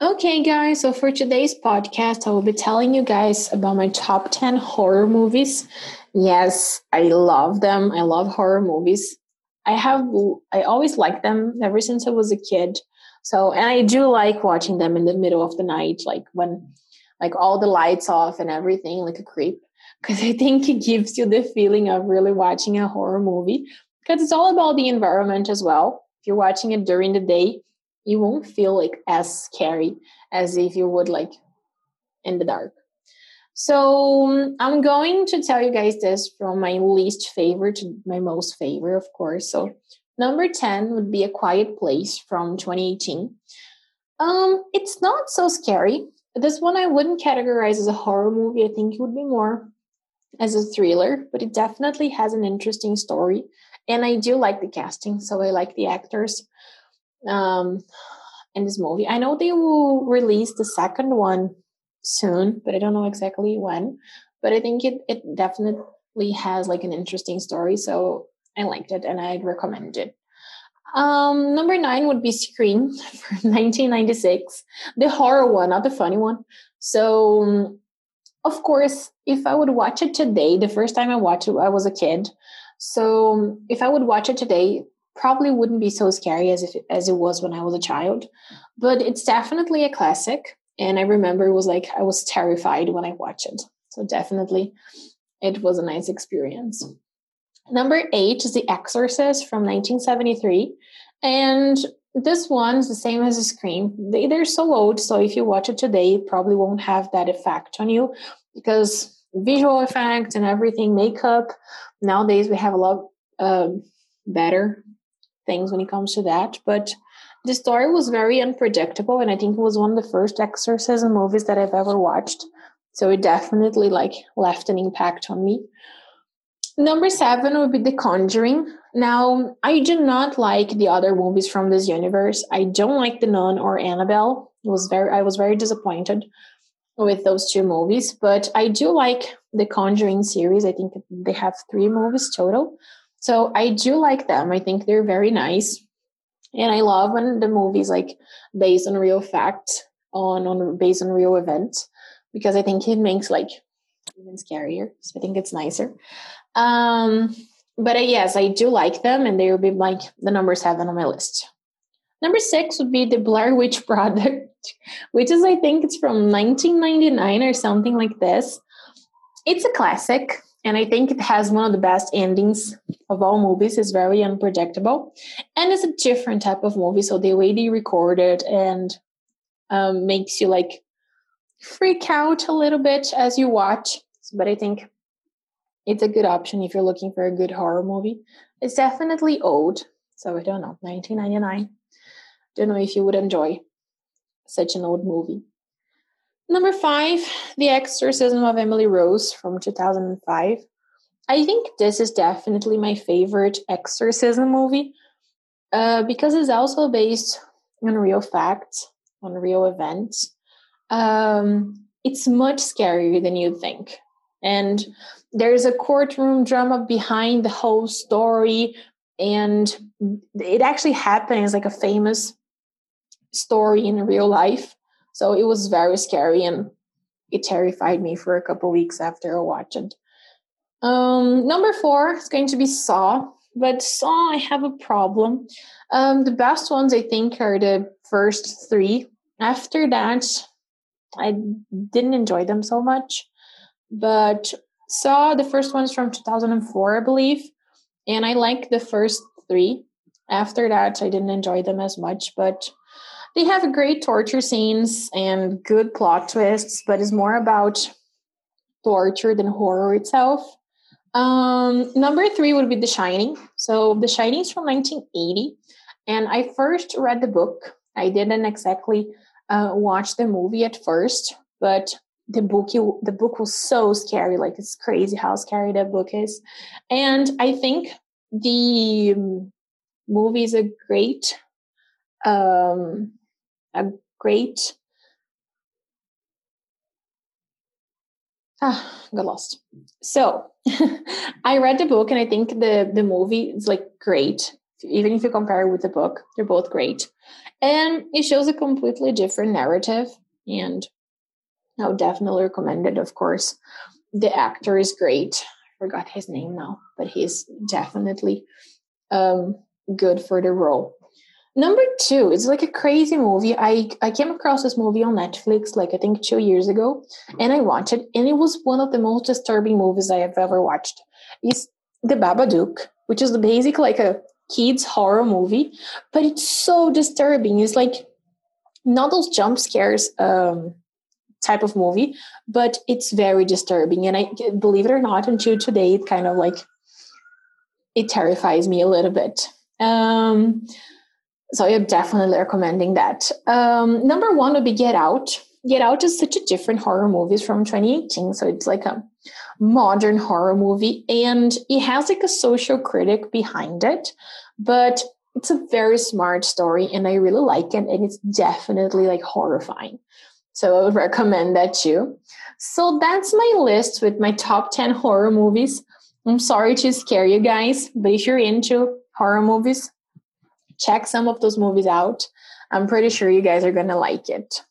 Okay, guys, so for today's podcast, I will be telling you guys about my top 10 horror movies. Yes, I love them. I love horror movies. I have, I always liked them ever since I was a kid. So, and I do like watching them in the middle of the night, like when, like all the lights off and everything, like a creep. Because I think it gives you the feeling of really watching a horror movie. Because it's all about the environment as well. If you're watching it during the day, you won't feel like as scary as if you would like in the dark. So I'm going to tell you guys this from my least favorite to my most favorite, of course. So number 10 would be A Quiet Place from 2018. Um, it's not so scary. This one I wouldn't categorize as a horror movie. I think it would be more as a thriller, but it definitely has an interesting story. And I do like the casting, so I like the actors um, in this movie. I know they will release the second one soon, but I don't know exactly when. But I think it it definitely has like an interesting story, so I liked it and I'd recommend it. Um, number nine would be Scream from 1996, the horror one, not the funny one. So, of course, if I would watch it today, the first time I watched it, I was a kid. So, if I would watch it today, probably wouldn't be so scary as if as it was when I was a child, but it's definitely a classic. And I remember it was like I was terrified when I watched it. So definitely, it was a nice experience. Number eight is The Exorcist from 1973, and this one's the same as Scream. They, they're so old, so if you watch it today, it probably won't have that effect on you because visual effects and everything, makeup. Nowadays, we have a lot uh, better things when it comes to that. But the story was very unpredictable, and I think it was one of the first exorcism movies that I've ever watched. So it definitely like left an impact on me. Number seven would be The Conjuring. Now, I do not like the other movies from this universe. I don't like The Nun or Annabelle. It was very I was very disappointed with those two movies, but I do like the Conjuring series. I think they have three movies total. So I do like them. I think they're very nice. And I love when the movies like based on real facts on on based on real events because I think it makes like even scarier. So I think it's nicer. Um but uh, yes, I do like them and they will be like the number 7 on my list. Number 6 would be the Blair Witch Project, which is I think it's from 1999 or something like this. It's a classic and I think it has one of the best endings of all movies. It's very unpredictable, and it's a different type of movie. So the way they record it and um, makes you like freak out a little bit as you watch. But I think it's a good option if you're looking for a good horror movie. It's definitely old, so I don't know, 1999. Don't know if you would enjoy such an old movie. Number five, The Exorcism of Emily Rose from 2005. I think this is definitely my favorite exorcism movie uh, because it's also based on real facts, on real events. Um, it's much scarier than you'd think. And there's a courtroom drama behind the whole story. And it actually happened as like a famous story in real life. So it was very scary and it terrified me for a couple weeks after I watched it. Um, number four is going to be Saw, but Saw, I have a problem. Um, the best ones, I think, are the first three. After that, I didn't enjoy them so much. But Saw, the first one's from 2004, I believe, and I like the first three. After that, I didn't enjoy them as much, but they have great torture scenes and good plot twists, but it's more about torture than horror itself. Um, number three would be The Shining. So, The Shining is from 1980, and I first read the book. I didn't exactly uh, watch the movie at first, but the book the book was so scary. Like it's crazy how scary that book is, and I think the movie is a great um, a great ah got lost so i read the book and i think the the movie is like great even if you compare it with the book, they're both great. And it shows a completely different narrative. And I would definitely recommend it, of course. The actor is great. I forgot his name now, but he's definitely um, good for the role. Number two, it's like a crazy movie. I, I came across this movie on Netflix like I think two years ago, and I watched it, and it was one of the most disturbing movies I have ever watched. It's The Babadook, which is basically like a kids horror movie, but it's so disturbing. It's like not those jump scares um, type of movie, but it's very disturbing. And I believe it or not, until today, it kind of like it terrifies me a little bit. Um, so I'm definitely recommending that. Um, number one would be Get Out. Get Out is such a different horror movie from 2018. So it's like a modern horror movie and it has like a social critic behind it, but it's a very smart story and I really like it. And it's definitely like horrifying. So I would recommend that too. So that's my list with my top 10 horror movies. I'm sorry to scare you guys, but if you're into horror movies, check some of those movies out. I'm pretty sure you guys are going to like it.